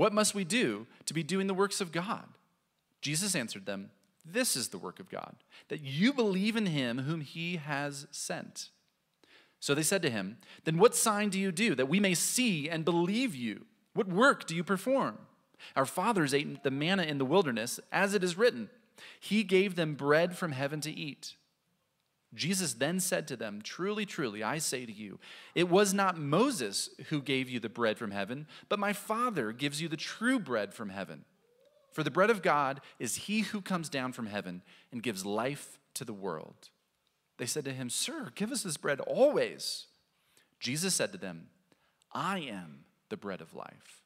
What must we do to be doing the works of God? Jesus answered them, This is the work of God, that you believe in him whom he has sent. So they said to him, Then what sign do you do that we may see and believe you? What work do you perform? Our fathers ate the manna in the wilderness, as it is written, He gave them bread from heaven to eat. Jesus then said to them, Truly, truly, I say to you, it was not Moses who gave you the bread from heaven, but my Father gives you the true bread from heaven. For the bread of God is he who comes down from heaven and gives life to the world. They said to him, Sir, give us this bread always. Jesus said to them, I am the bread of life.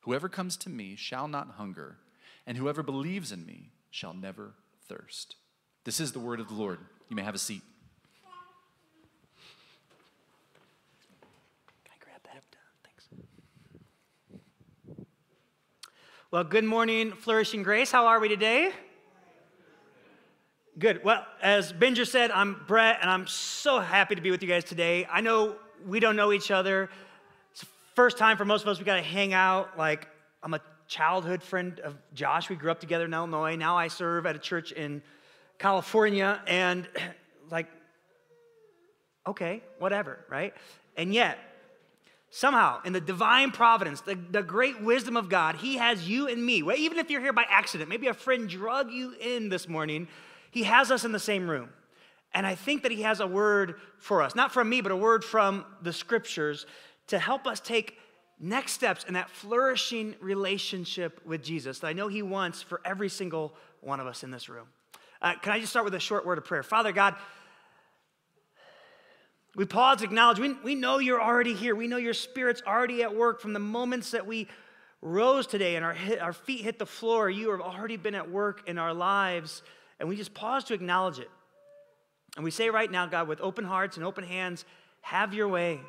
Whoever comes to me shall not hunger, and whoever believes in me shall never thirst. This is the word of the Lord. You may have a seat. Can I grab that? Thanks. Well, good morning, Flourishing Grace. How are we today? Good. Well, as Benja said, I'm Brett, and I'm so happy to be with you guys today. I know we don't know each other. It's the first time for most of us we got to hang out. Like, I'm a childhood friend of Josh. We grew up together in Illinois. Now I serve at a church in California, and like, okay, whatever, right? And yet, somehow, in the divine providence, the, the great wisdom of God, He has you and me. Well, even if you're here by accident, maybe a friend drug you in this morning, He has us in the same room. And I think that He has a word for us, not from me, but a word from the scriptures to help us take next steps in that flourishing relationship with Jesus that I know He wants for every single one of us in this room. Uh, can I just start with a short word of prayer? Father God, we pause, to acknowledge, we, we know you're already here. We know your spirit's already at work from the moments that we rose today and our, hit, our feet hit the floor. You have already been at work in our lives, and we just pause to acknowledge it. And we say right now, God, with open hearts and open hands, have your way.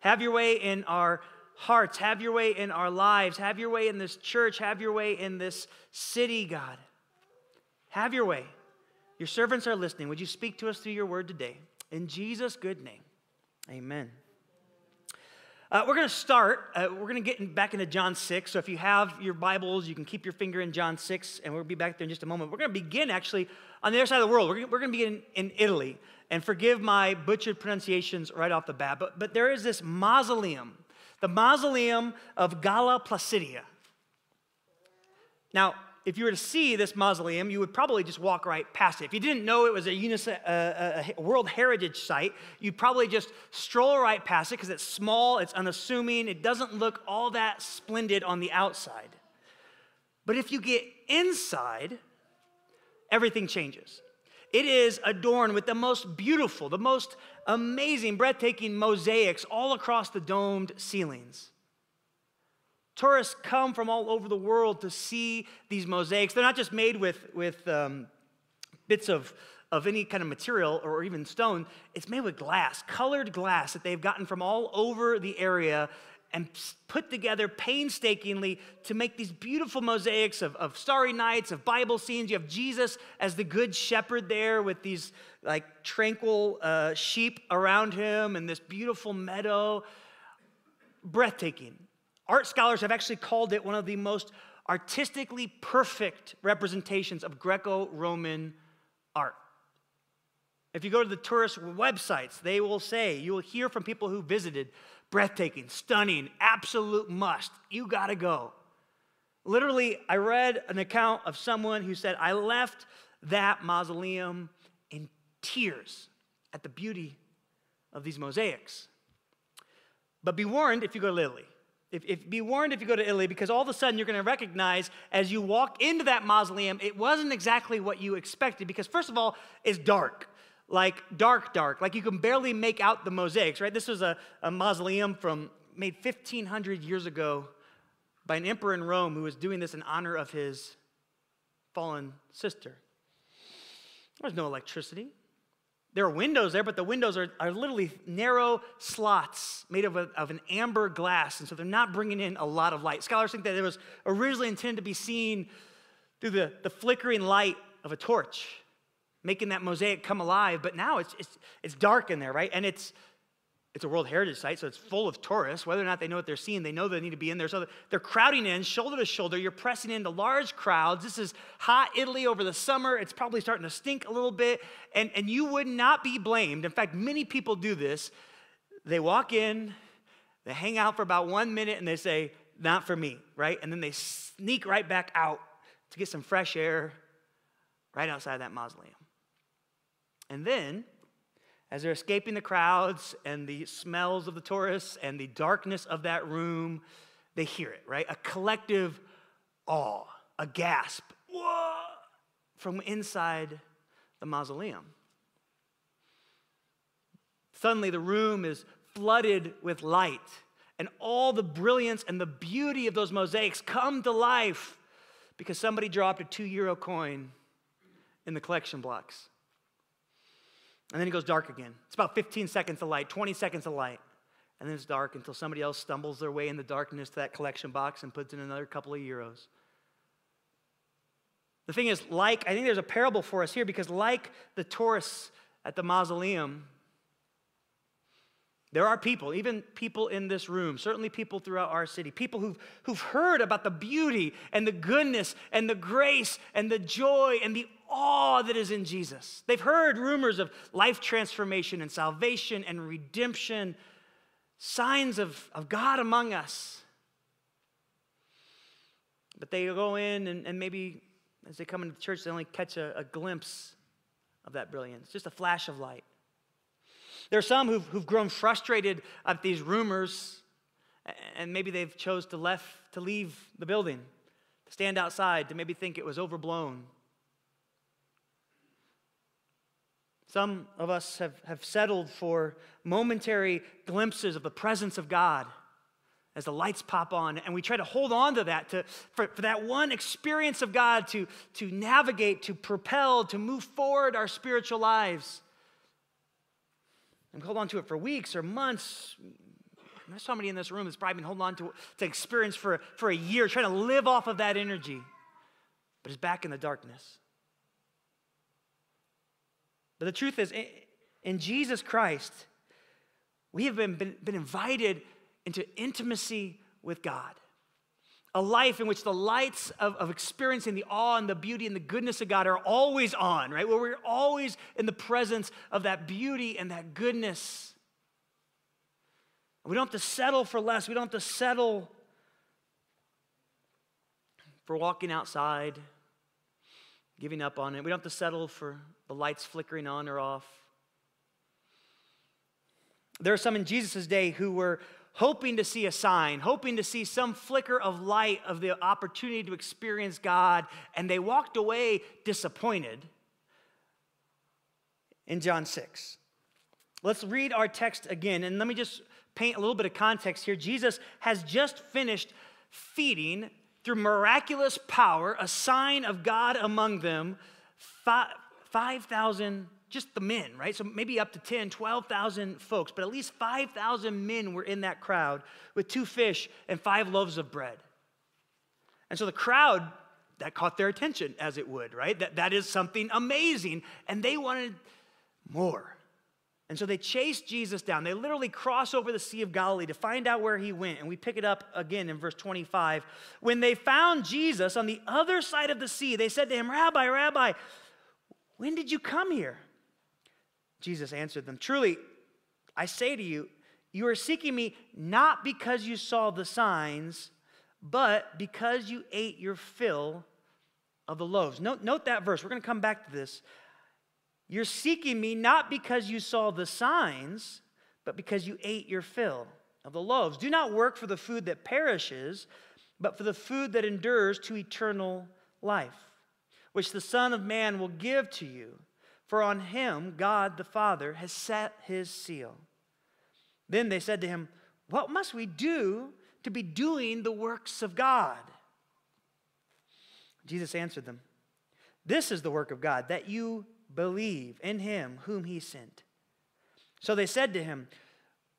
Have your way in our hearts. Have your way in our lives. Have your way in this church. Have your way in this city, God. Have your way. Your servants are listening. Would you speak to us through your word today? In Jesus' good name, amen. Uh, we're going to start. Uh, we're going to get back into John 6. So if you have your Bibles, you can keep your finger in John 6, and we'll be back there in just a moment. We're going to begin actually on the other side of the world. We're, we're going to begin in, in Italy. And forgive my butchered pronunciations right off the bat, but, but there is this mausoleum, the mausoleum of Galla Placidia. Now, if you were to see this mausoleum, you would probably just walk right past it. If you didn't know it was a, UNICEF, a, a World Heritage Site, you'd probably just stroll right past it because it's small, it's unassuming, it doesn't look all that splendid on the outside. But if you get inside, everything changes. It is adorned with the most beautiful, the most amazing, breathtaking mosaics all across the domed ceilings. Tourists come from all over the world to see these mosaics. They're not just made with, with um, bits of, of any kind of material or even stone, it's made with glass, colored glass that they've gotten from all over the area and put together painstakingly to make these beautiful mosaics of, of starry nights, of Bible scenes. You have Jesus as the good shepherd there with these like tranquil uh, sheep around him and this beautiful meadow. Breathtaking. Art scholars have actually called it one of the most artistically perfect representations of Greco Roman art. If you go to the tourist websites, they will say, you will hear from people who visited, breathtaking, stunning, absolute must. You gotta go. Literally, I read an account of someone who said, I left that mausoleum in tears at the beauty of these mosaics. But be warned if you go to Italy. If, if, be warned if you go to Italy, because all of a sudden you're going to recognize as you walk into that mausoleum, it wasn't exactly what you expected. Because, first of all, it's dark like dark, dark. Like you can barely make out the mosaics, right? This was a, a mausoleum from made 1,500 years ago by an emperor in Rome who was doing this in honor of his fallen sister. There was no electricity. There are windows there, but the windows are, are literally narrow slots made of, a, of an amber glass, and so they're not bringing in a lot of light. Scholars think that it was originally intended to be seen through the, the flickering light of a torch, making that mosaic come alive, but now it's, it's, it's dark in there, right? And it's, it's a World Heritage Site, so it's full of tourists. Whether or not they know what they're seeing, they know they need to be in there. So they're crowding in, shoulder to shoulder. You're pressing into large crowds. This is hot Italy over the summer. It's probably starting to stink a little bit. And, and you would not be blamed. In fact, many people do this. They walk in, they hang out for about one minute, and they say, Not for me, right? And then they sneak right back out to get some fresh air right outside that mausoleum. And then as they're escaping the crowds and the smells of the tourists and the darkness of that room, they hear it, right? A collective awe, a gasp, Whoa! from inside the mausoleum. Suddenly, the room is flooded with light, and all the brilliance and the beauty of those mosaics come to life because somebody dropped a two euro coin in the collection blocks. And then it goes dark again. It's about 15 seconds of light, 20 seconds of light. And then it's dark until somebody else stumbles their way in the darkness to that collection box and puts in another couple of euros. The thing is, like, I think there's a parable for us here because, like the tourists at the mausoleum, there are people, even people in this room, certainly people throughout our city, people who've, who've heard about the beauty and the goodness and the grace and the joy and the awe that is in Jesus. They've heard rumors of life transformation and salvation and redemption, signs of, of God among us. But they go in and, and maybe as they come into the church, they only catch a, a glimpse of that brilliance, just a flash of light. There are some who've, who've grown frustrated at these rumors, and maybe they've chose to, left, to leave the building, to stand outside, to maybe think it was overblown. Some of us have, have settled for momentary glimpses of the presence of God as the lights pop on, and we try to hold on to that, to, for, for that one experience of God to, to navigate, to propel, to move forward our spiritual lives. And hold on to it for weeks or months. There's somebody in this room that's probably been holding on to, to experience for, for a year, trying to live off of that energy, but is back in the darkness. But the truth is, in Jesus Christ, we have been, been, been invited into intimacy with God. A life in which the lights of, of experiencing the awe and the beauty and the goodness of God are always on, right? Where we're always in the presence of that beauty and that goodness. We don't have to settle for less. We don't have to settle for walking outside, giving up on it. We don't have to settle for the lights flickering on or off. There are some in Jesus' day who were hoping to see a sign, hoping to see some flicker of light of the opportunity to experience God, and they walked away disappointed in John 6. Let's read our text again, and let me just paint a little bit of context here. Jesus has just finished feeding through miraculous power a sign of God among them 5,000, just the men, right? So maybe up to 10, 12,000 folks, but at least 5,000 men were in that crowd with two fish and five loaves of bread. And so the crowd, that caught their attention, as it would, right? That, that is something amazing. And they wanted more. And so they chase Jesus down. They literally cross over the Sea of Galilee to find out where he went. And we pick it up again in verse 25. When they found Jesus on the other side of the sea, they said to him, Rabbi, Rabbi, when did you come here? Jesus answered them, Truly, I say to you, you are seeking me not because you saw the signs, but because you ate your fill of the loaves. Note, note that verse. We're going to come back to this. You're seeking me not because you saw the signs, but because you ate your fill of the loaves. Do not work for the food that perishes, but for the food that endures to eternal life which the Son of Man will give to you. For on him God the Father has set his seal. Then they said to him, What must we do to be doing the works of God? Jesus answered them, This is the work of God, that you believe in him whom he sent. So they said to him,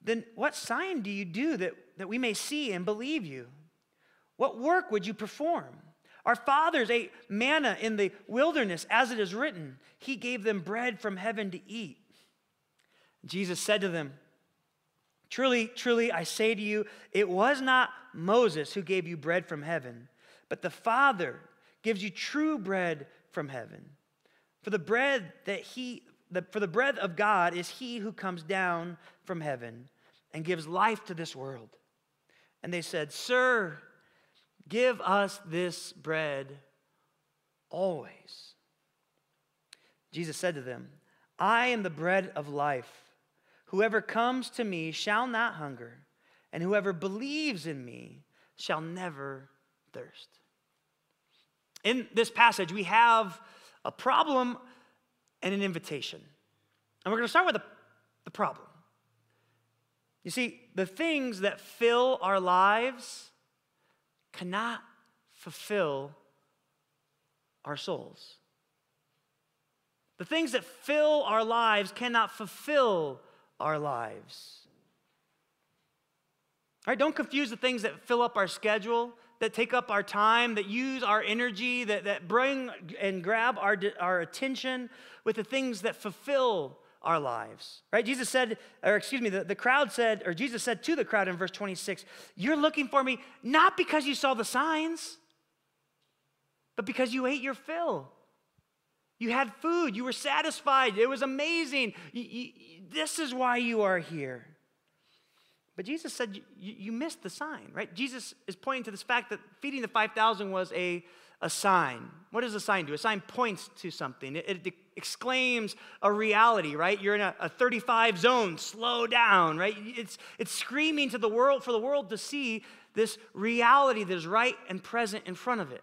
Then what sign do you do that, that we may see and believe you? What work would you perform? Our fathers ate manna in the wilderness, as it is written, He gave them bread from heaven to eat. Jesus said to them, Truly, truly, I say to you, it was not Moses who gave you bread from heaven, but the Father gives you true bread from heaven. For the bread that he, the, for the bread of God is he who comes down from heaven and gives life to this world. And they said, Sir, give us this bread always. Jesus said to them, I am the bread of life. Whoever comes to me shall not hunger, and whoever believes in me shall never thirst. In this passage, we have a problem and an invitation. And we're going to start with the, the problem. You see, the things that fill our lives cannot fulfill our souls. The things that fill our lives cannot fulfill our lives. All right, don't confuse the things that fill up our schedule that take up our time, that use our energy, that, that bring and grab our, our attention with the things that fulfill our lives. Right? Jesus said, or excuse me, the, the crowd said, or Jesus said to the crowd in verse 26, You're looking for me not because you saw the signs, but because you ate your fill. You had food, you were satisfied, it was amazing. You, you, this is why you are here. But Jesus said, you, missed the sign, right? Jesus is pointing to this fact that feeding the 5,000 was a, a sign. What does a sign do? A sign points to something, it, it exclaims a reality, right? You're in a, a 35 zone, slow down, right? It's, it's screaming to the world for the world to see this reality that is right and present in front of it.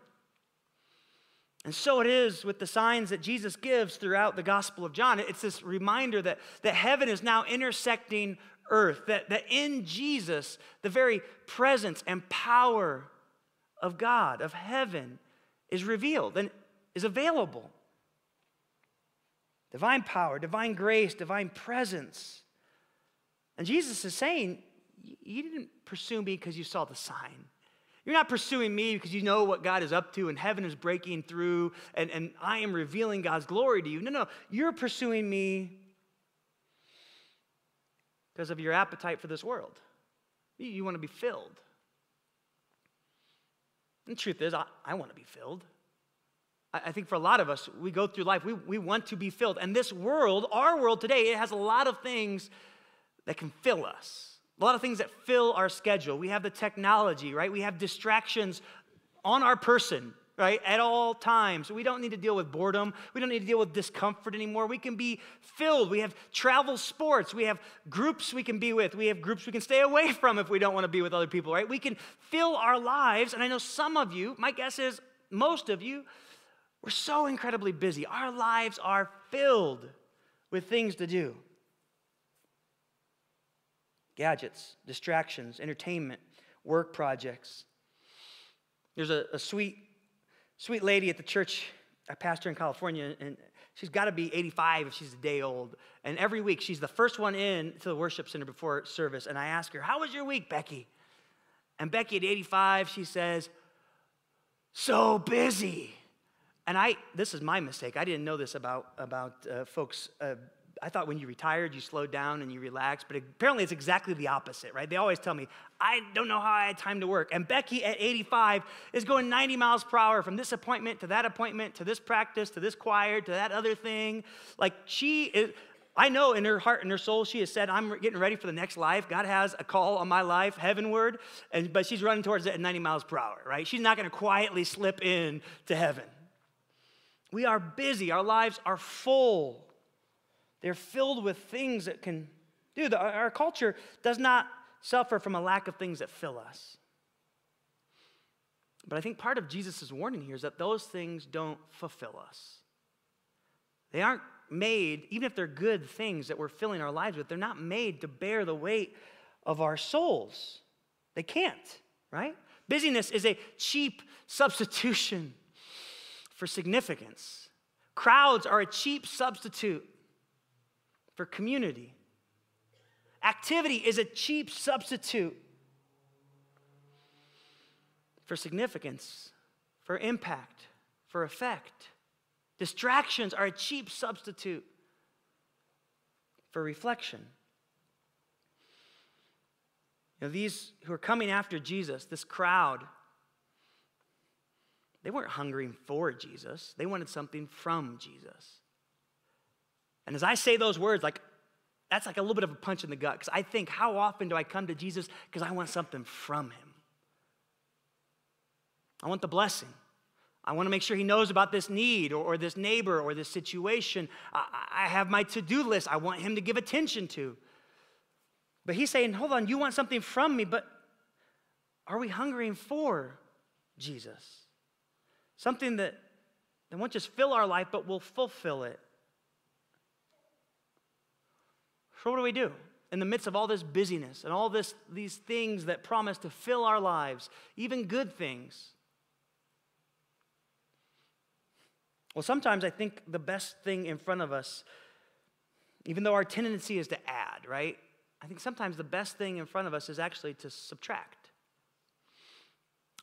And so it is with the signs that Jesus gives throughout the Gospel of John. It's this reminder that, that heaven is now intersecting earth, that, that in Jesus, the very presence and power of God, of heaven, is revealed and is available. Divine power, divine grace, divine presence. And Jesus is saying, You didn't pursue me because you saw the sign. You're not pursuing me because you know what God is up to and heaven is breaking through and, and I am revealing God's glory to you. No, no, you're pursuing me because of your appetite for this world. You, want to be filled. And the truth is, I, I want to be filled. I, I think for a lot of us, we go through life, we, we want to be filled. And this world, our world today, it has a lot of things that can fill us. A lot of things that fill our schedule. We have the technology, right? We have distractions on our person right, at all times. We don't need to deal with boredom. We don't need to deal with discomfort anymore. We can be filled. We have travel sports. We have groups we can be with. We have groups we can stay away from if we don't want to be with other people, right? We can fill our lives. And I know some of you, my guess is most of you, we're so incredibly busy. Our lives are filled with things to do gadgets, distractions, entertainment, work projects. There's a, a sweet sweet lady at the church I pastor in California, and she's got to be 85 if she's a day old. And every week, she's the first one in to the worship center before service. And I ask her, How was your week, Becky? And Becky at 85, she says, So busy. And I, this is my mistake. I didn't know this about, about uh, folks uh, I thought when you retired, you slowed down and you relaxed, but apparently it's exactly the opposite, right? They always tell me, I don't know how I had time to work. And Becky at 85 is going 90 miles per hour from this appointment to that appointment to this practice to this choir to that other thing. Like she is, I know in her heart and her soul, she has said, I'm getting ready for the next life. God has a call on my life heavenward, and, but she's running towards it at 90 miles per hour, right? She's not going to quietly slip in to heaven. We are busy, our lives are full. They're filled with things that can do. Our culture does not suffer from a lack of things that fill us. But I think part of Jesus' warning here is that those things don't fulfill us. They aren't made, even if they're good things that we're filling our lives with, they're not made to bear the weight of our souls. They can't. right? Busyness is a cheap substitution for significance. Crowds are a cheap substitute for community. Activity is a cheap substitute for significance, for impact, for effect. Distractions are a cheap substitute for reflection. You know, these who are coming after Jesus, this crowd, they weren't hungering for Jesus, they wanted something from Jesus. And as I say those words, like that's like a little bit of a punch in the gut because I think, how often do I come to Jesus because I want something from him? I want the blessing. I want to make sure he knows about this need or, or this neighbor or this situation. I, I have my to do list I want him to give attention to. But he's saying, hold on, you want something from me, but are we hungering for Jesus? Something that, that won't just fill our life, but will fulfill it. So, what do we do? In the midst of all this busyness and all this, these things that promise to fill our lives, even good things. Well, sometimes I think the best thing in front of us, even though our tendency is to add, right? I think sometimes the best thing in front of us is actually to subtract.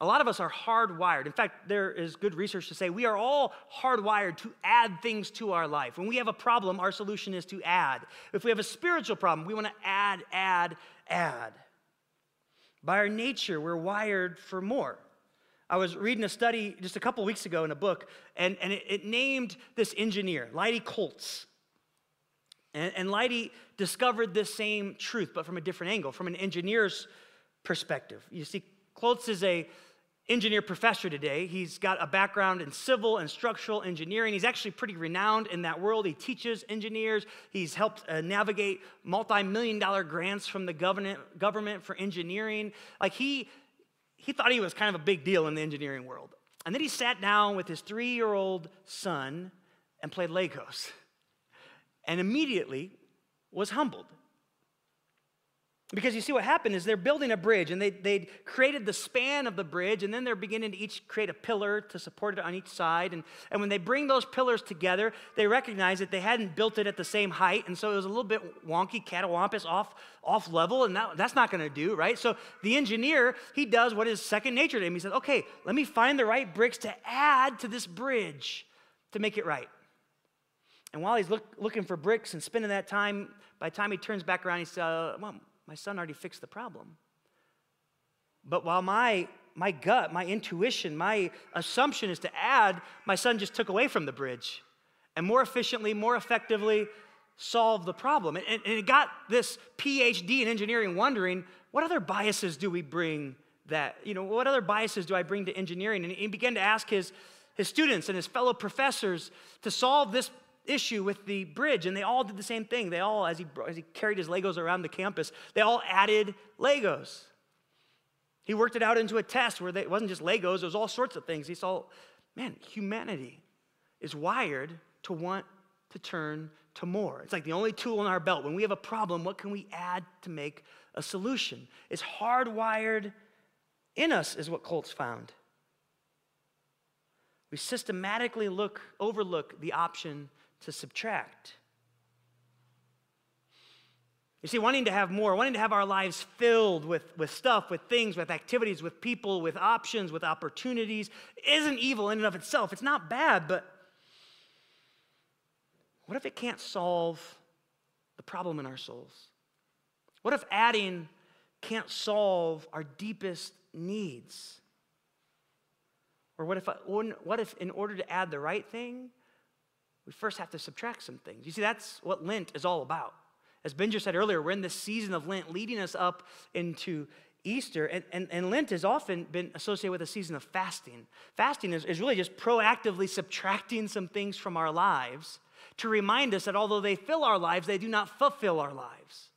A lot of us are hardwired. In fact, there is good research to say we are all hardwired to add things to our life. When we have a problem, our solution is to add. If we have a spiritual problem, we want to add, add, add. By our nature, we're wired for more. I was reading a study just a couple weeks ago in a book, and, and it, it named this engineer, Leidy Koltz. And, and Leidy discovered this same truth, but from a different angle, from an engineer's perspective. You see, Koltz is a engineer professor today. He's got a background in civil and structural engineering. He's actually pretty renowned in that world. He teaches engineers. He's helped uh, navigate multi-million dollar grants from the government, government for engineering. Like he, he thought he was kind of a big deal in the engineering world. And then he sat down with his three-year-old son and played Legos and immediately was humbled. Because you see, what happened is they're building a bridge and they, they created the span of the bridge, and then they're beginning to each create a pillar to support it on each side. And, and when they bring those pillars together, they recognize that they hadn't built it at the same height, and so it was a little bit wonky, catawampus, off, off level, and that, that's not gonna do, right? So the engineer, he does what is second nature to him. He says, okay, let me find the right bricks to add to this bridge to make it right. And while he's look, looking for bricks and spending that time, by the time he turns back around, he says, uh, well, my son already fixed the problem. But while my, my gut, my intuition, my assumption is to add, my son just took away from the bridge and more efficiently, more effectively solved the problem. And, and it got this PhD in engineering wondering what other biases do we bring that, you know, what other biases do I bring to engineering? And he began to ask his, his students and his fellow professors to solve this issue with the bridge, and they all did the same thing. They all, as he, as he carried his Legos around the campus, they all added Legos. He worked it out into a test where they, it wasn't just Legos, it was all sorts of things. He saw, man, humanity is wired to want to turn to more. It's like the only tool in our belt. When we have a problem, what can we add to make a solution? It's hardwired in us, is what Colts found. We systematically look, overlook the option to subtract. You see, wanting to have more, wanting to have our lives filled with, with stuff, with things, with activities, with people, with options, with opportunities, isn't evil in and of itself. It's not bad, but what if it can't solve the problem in our souls? What if adding can't solve our deepest needs? Or what if, what if in order to add the right thing, we first have to subtract some things. You see, that's what Lent is all about. As Benja said earlier, we're in this season of Lent leading us up into Easter, and, and, and Lent has often been associated with a season of fasting. Fasting is, is really just proactively subtracting some things from our lives to remind us that although they fill our lives, they do not fulfill our lives.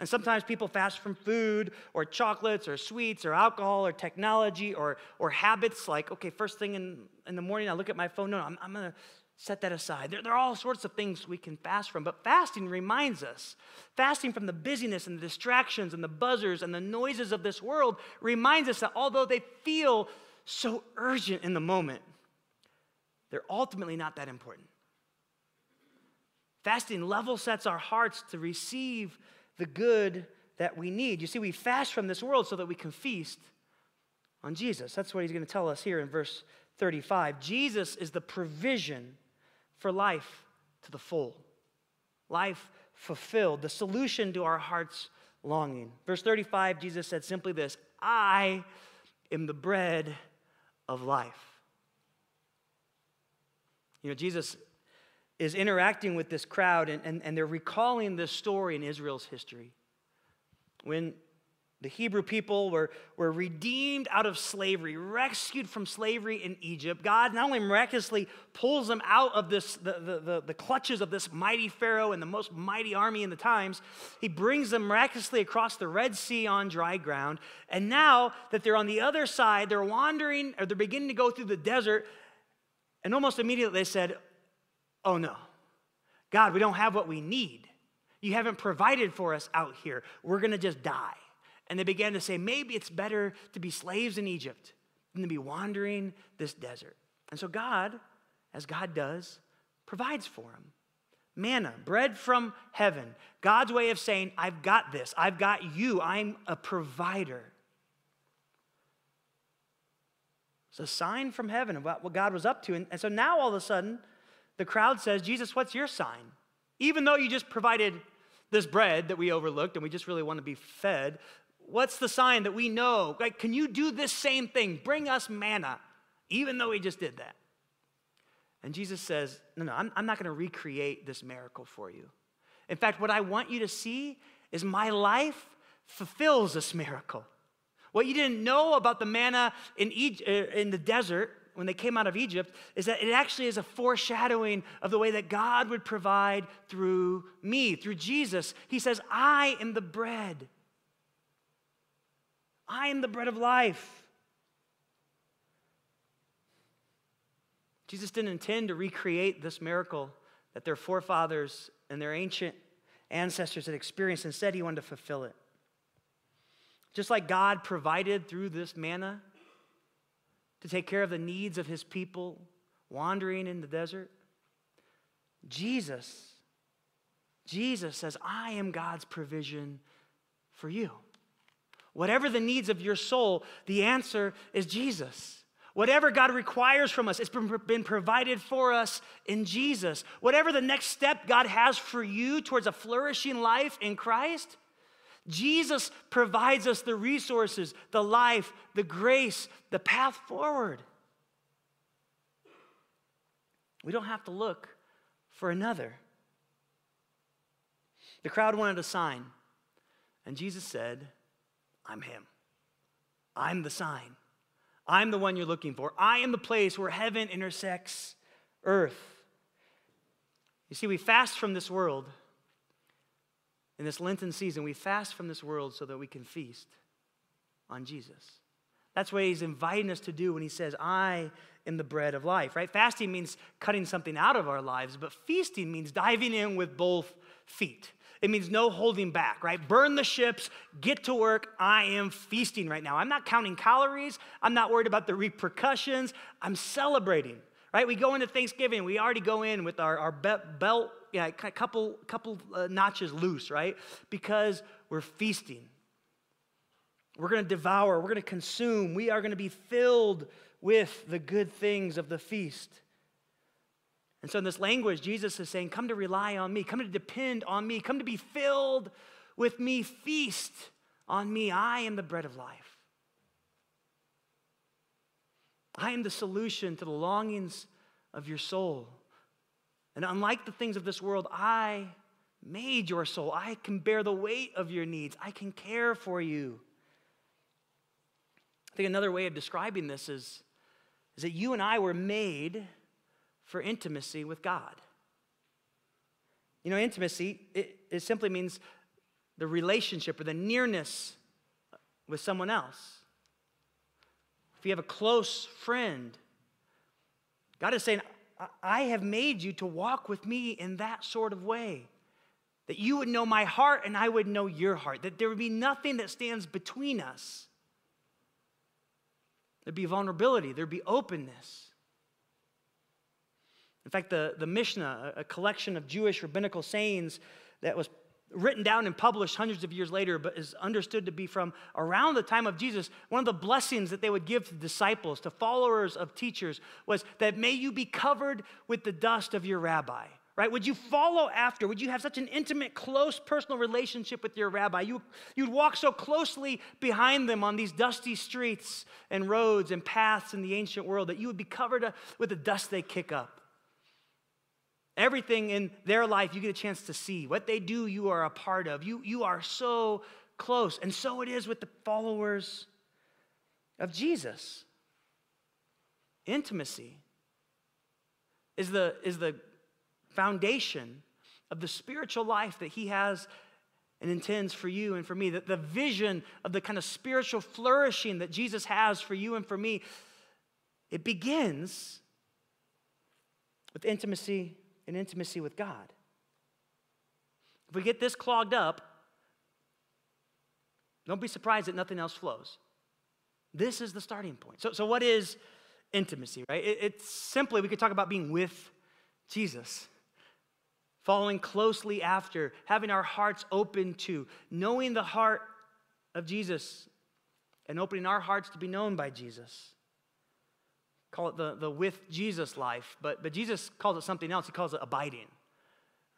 And sometimes people fast from food or chocolates or sweets or alcohol or technology or, or habits like, okay, first thing in, in the morning, I look at my phone. No, I'm, I'm going to set that aside. There, there, are all sorts of things we can fast from, but fasting reminds us. Fasting from the busyness and the distractions and the buzzers and the noises of this world reminds us that although they feel so urgent in the moment, they're ultimately not that important. Fasting level sets our hearts to receive the good that we need. You see, we fast from this world so that we can feast on Jesus. That's what he's going to tell us here in verse 35. Jesus is the provision for life to the full, life fulfilled, the solution to our heart's longing. Verse 35, Jesus said simply this I am the bread of life. You know, Jesus is interacting with this crowd, and, and, and they're recalling this story in Israel's history. When the Hebrew people were, were redeemed out of slavery, rescued from slavery in Egypt. God not only miraculously pulls them out of this, the, the, the, the, clutches of this mighty Pharaoh and the most mighty army in the times, he brings them miraculously across the Red Sea on dry ground. And now that they're on the other side, they're wandering, or they're beginning to go through the desert, and almost immediately they said, Oh no, God, we don't have what we need. You haven't provided for us out here. We're gonna just die. And they began to say, maybe it's better to be slaves in Egypt than to be wandering this desert. And so God, as God does, provides for them. Manna, bread from heaven. God's way of saying, I've got this. I've got you. I'm a provider. It's a sign from heaven about what God was up to. And, so now all of a sudden, the crowd says, Jesus, what's your sign? Even though you just provided this bread that we overlooked and we just really want to be fed, What's the sign that we know? Like, can you do this same thing? Bring us manna, even though he just did that. And Jesus says, No, no, I'm, I'm not going to recreate this miracle for you. In fact, what I want you to see is my life fulfills this miracle. What you didn't know about the manna in, Egypt, uh, in the desert when they came out of Egypt is that it actually is a foreshadowing of the way that God would provide through me, through Jesus. He says, I am the bread I am the bread of life. Jesus didn't intend to recreate this miracle that their forefathers and their ancient ancestors had experienced. Instead, he wanted to fulfill it. Just like God provided through this manna to take care of the needs of his people wandering in the desert, Jesus, Jesus says, I am God's provision for you. Whatever the needs of your soul, the answer is Jesus. Whatever God requires from us, it's been provided for us in Jesus. Whatever the next step God has for you towards a flourishing life in Christ, Jesus provides us the resources, the life, the grace, the path forward. We don't have to look for another. The crowd wanted a sign, and Jesus said, I'm Him. I'm the sign. I'm the one you're looking for. I am the place where heaven intersects earth. You see, we fast from this world. In this Lenten season, we fast from this world so that we can feast on Jesus. That's what he's inviting us to do when he says, I am the bread of life, right? Fasting means cutting something out of our lives, but feasting means diving in with both feet. It means no holding back, right? Burn the ships, get to work. I am feasting right now. I'm not counting calories. I'm not worried about the repercussions. I'm celebrating, right? We go into Thanksgiving, we already go in with our, our belt, yeah, a couple, couple uh, notches loose, right? Because we're feasting. We're going to devour, we're going to consume, we are going to be filled with the good things of the feast. And so, in this language, Jesus is saying, Come to rely on me, come to depend on me, come to be filled with me, feast on me. I am the bread of life. I am the solution to the longings of your soul. And unlike the things of this world, I made your soul. I can bear the weight of your needs, I can care for you. I think another way of describing this is, is that you and I were made for intimacy with God. You know, intimacy, it, it simply means the relationship or the nearness with someone else. If you have a close friend, God is saying, I have made you to walk with me in that sort of way. That you would know my heart and I would know your heart. That there would be nothing that stands between us. There'd be vulnerability, there'd be openness. In fact, the, the Mishnah, a collection of Jewish rabbinical sayings that was written down and published hundreds of years later, but is understood to be from around the time of Jesus, one of the blessings that they would give to disciples, to followers of teachers, was that may you be covered with the dust of your rabbi. Right? Would you follow after? Would you have such an intimate, close, personal relationship with your rabbi? You, you'd walk so closely behind them on these dusty streets and roads and paths in the ancient world that you would be covered uh, with the dust they kick up. Everything in their life you get a chance to see. What they do, you are a part of. You, you are so close. And so it is with the followers of Jesus. Intimacy is the, is the foundation of the spiritual life that He has and intends for you and for me, that the vision of the kind of spiritual flourishing that Jesus has for you and for me, it begins with intimacy and intimacy with God. If we get this clogged up, don't be surprised that nothing else flows. This is the starting point. So, so what is intimacy, right? It, it's simply, we could talk about being with Jesus following closely after, having our hearts open to, knowing the heart of Jesus and opening our hearts to be known by Jesus. Call it the, the with Jesus life, but, but Jesus calls it something else. He calls it abiding.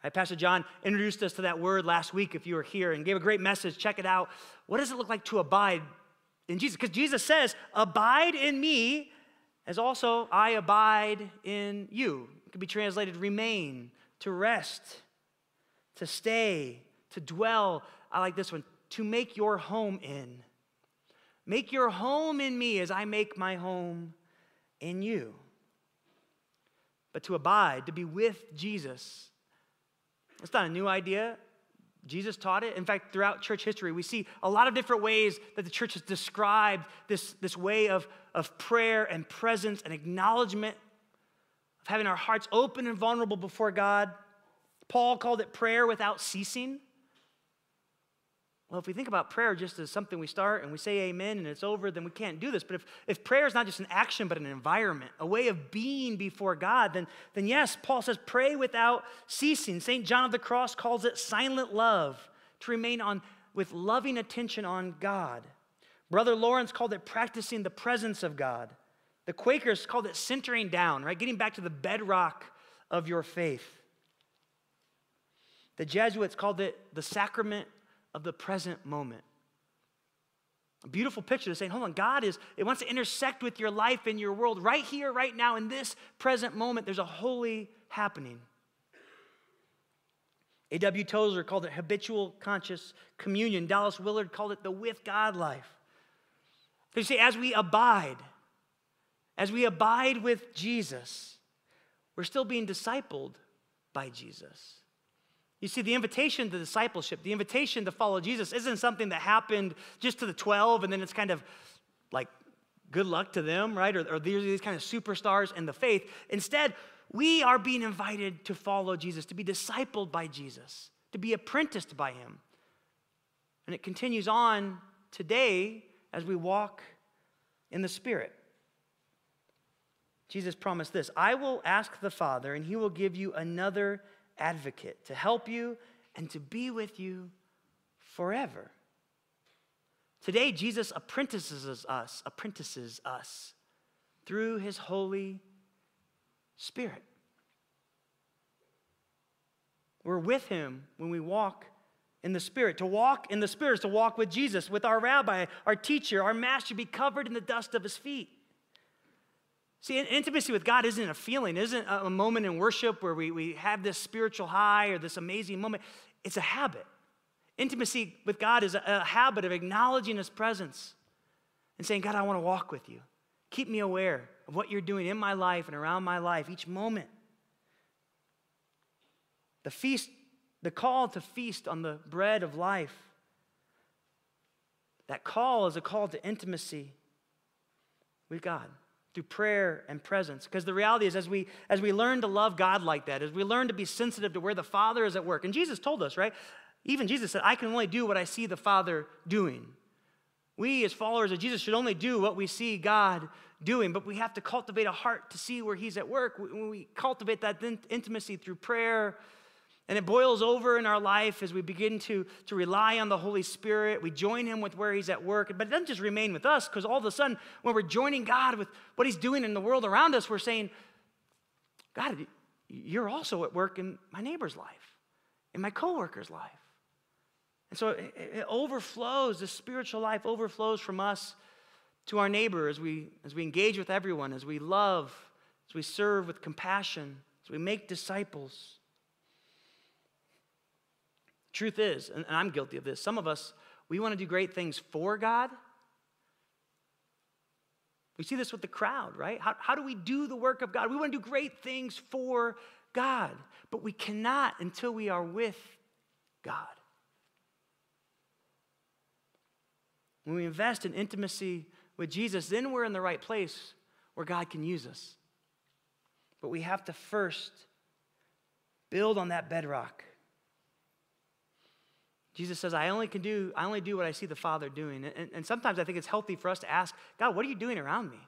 Right, Pastor John introduced us to that word last week if you were here and gave a great message. Check it out. What does it look like to abide in Jesus? Because Jesus says, Abide in me as also I abide in you. It could be translated remain, to rest, to stay, to dwell. I like this one to make your home in. Make your home in me as I make my home in you. But to abide, to be with Jesus, it's not a new idea. Jesus taught it. In fact, throughout church history, we see a lot of different ways that the church has described this, this way of, of prayer and presence and acknowledgement of having our hearts open and vulnerable before God. Paul called it prayer without ceasing. Well, if we think about prayer just as something we start and we say amen and it's over, then we can't do this. But if, if prayer is not just an action, but an environment, a way of being before God, then, then yes, Paul says pray without ceasing. St. John of the Cross calls it silent love, to remain on with loving attention on God. Brother Lawrence called it practicing the presence of God. The Quakers called it centering down, right? Getting back to the bedrock of your faith. The Jesuits called it the sacrament of the present moment. A beautiful picture of saying, hold on, God is, it wants to intersect with your life and your world right here, right now, in this present moment. There's a holy happening. A.W. Tozer called it habitual conscious communion. Dallas Willard called it the with God life. You see, as we abide, as we abide with Jesus, we're still being discipled by Jesus. You see, the invitation to discipleship, the invitation to follow Jesus, isn't something that happened just to the 12 and then it's kind of like good luck to them, right? Or, or these, these kind of superstars in the faith. Instead, we are being invited to follow Jesus, to be discipled by Jesus, to be apprenticed by him. And it continues on today as we walk in the Spirit. Jesus promised this I will ask the Father, and he will give you another advocate to help you and to be with you forever. Today, Jesus apprentices us, apprentices us through his Holy Spirit. We're with him when we walk in the Spirit. To walk in the Spirit is to walk with Jesus, with our rabbi, our teacher, our master, be covered in the dust of his feet. See, intimacy with God isn't a feeling, isn't a moment in worship where we, we have this spiritual high or this amazing moment. It's a habit. Intimacy with God is a, a habit of acknowledging His presence and saying, God, I want to walk with you. Keep me aware of what you're doing in my life and around my life each moment. The feast, the call to feast on the bread of life, that call is a call to intimacy with God through prayer and presence. Because the reality is, as we, as we learn to love God like that, as we learn to be sensitive to where the Father is at work, and Jesus told us, right? Even Jesus said, I can only do what I see the Father doing. We, as followers of Jesus, should only do what we see God doing, but we have to cultivate a heart to see where He's at work. When we cultivate that intimacy through prayer, and it boils over in our life as we begin to, to rely on the Holy Spirit. We join Him with where He's at work. But it doesn't just remain with us, because all of a sudden, when we're joining God with what He's doing in the world around us, we're saying, God, you're also at work in my neighbor's life, in my coworker's life. And so it, it overflows, the spiritual life overflows from us to our neighbor as we, as we engage with everyone, as we love, as we serve with compassion, as we make disciples. Truth is, and I'm guilty of this, some of us, we want to do great things for God. We see this with the crowd, right? How, how do we do the work of God? We want to do great things for God, but we cannot until we are with God. When we invest in intimacy with Jesus, then we're in the right place where God can use us. But we have to first build on that bedrock Jesus says, I only can do, I only do what I see the Father doing. And, and sometimes I think it's healthy for us to ask, God, what are you doing around me?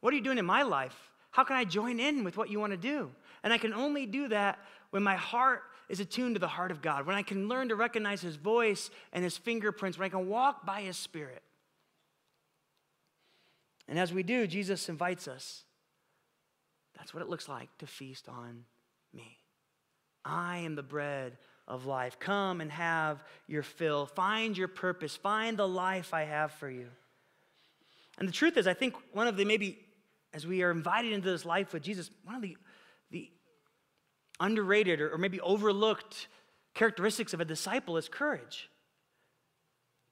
What are you doing in my life? How can I join in with what you want to do? And I can only do that when my heart is attuned to the heart of God, when I can learn to recognize his voice and his fingerprints, when I can walk by his spirit. And as we do, Jesus invites us. That's what it looks like to feast on me. I am the bread of life. Come and have your fill. Find your purpose. Find the life I have for you. And the truth is, I think one of the maybe, as we are invited into this life with Jesus, one of the, the underrated or, or maybe overlooked characteristics of a disciple is courage.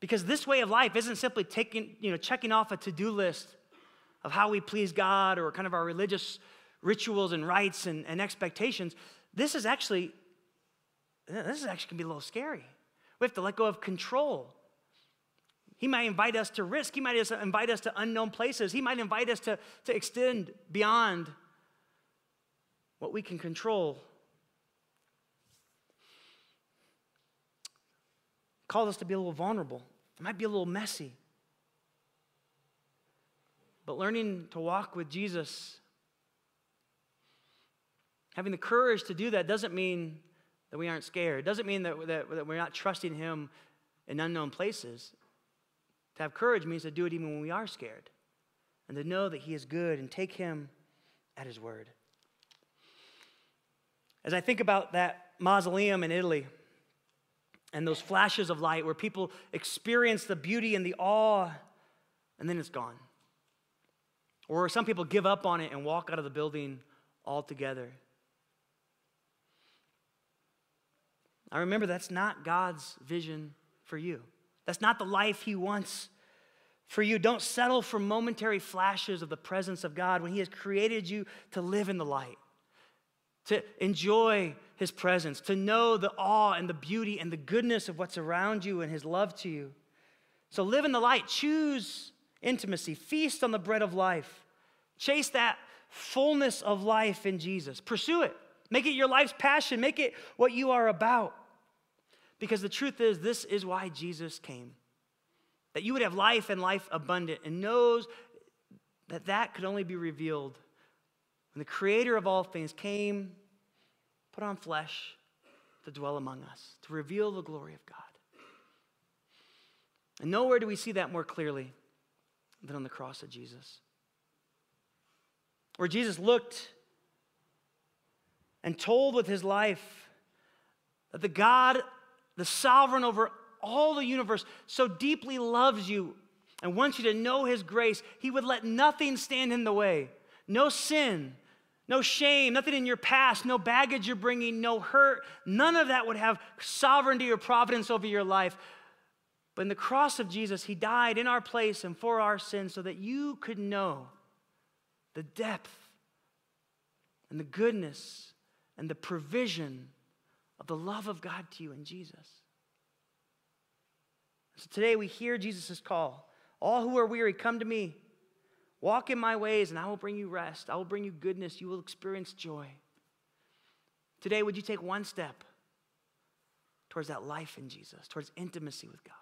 Because this way of life isn't simply taking, you know, checking off a to-do list of how we please God or kind of our religious rituals and rites and, and expectations. This is actually this is actually going to be a little scary. We have to let go of control. He might invite us to risk. He might invite us to unknown places. He might invite us to, to extend beyond what we can control. Calls us to be a little vulnerable. It might be a little messy. But learning to walk with Jesus, having the courage to do that doesn't mean that we aren't scared. It doesn't mean that, that, that we're not trusting Him in unknown places. To have courage means to do it even when we are scared and to know that He is good and take Him at His word. As I think about that mausoleum in Italy and those flashes of light where people experience the beauty and the awe and then it's gone. Or some people give up on it and walk out of the building altogether. I remember that's not God's vision for you. That's not the life He wants for you. Don't settle for momentary flashes of the presence of God when He has created you to live in the light, to enjoy His presence, to know the awe and the beauty and the goodness of what's around you and His love to you. So live in the light. Choose intimacy. Feast on the bread of life. Chase that fullness of life in Jesus. Pursue it. Make it your life's passion. Make it what you are about. Because the truth is, this is why Jesus came. That you would have life and life abundant, and knows that that could only be revealed when the creator of all things came, put on flesh to dwell among us, to reveal the glory of God. And nowhere do we see that more clearly than on the cross of Jesus. Where Jesus looked and told with his life that the God the sovereign over all the universe, so deeply loves you and wants you to know his grace, he would let nothing stand in the way. No sin, no shame, nothing in your past, no baggage you're bringing, no hurt. None of that would have sovereignty or providence over your life. But in the cross of Jesus, he died in our place and for our sins so that you could know the depth and the goodness and the provision of the love of God to you in Jesus. So today we hear Jesus' call. All who are weary, come to me. Walk in my ways, and I will bring you rest. I will bring you goodness. You will experience joy. Today, would you take one step towards that life in Jesus, towards intimacy with God?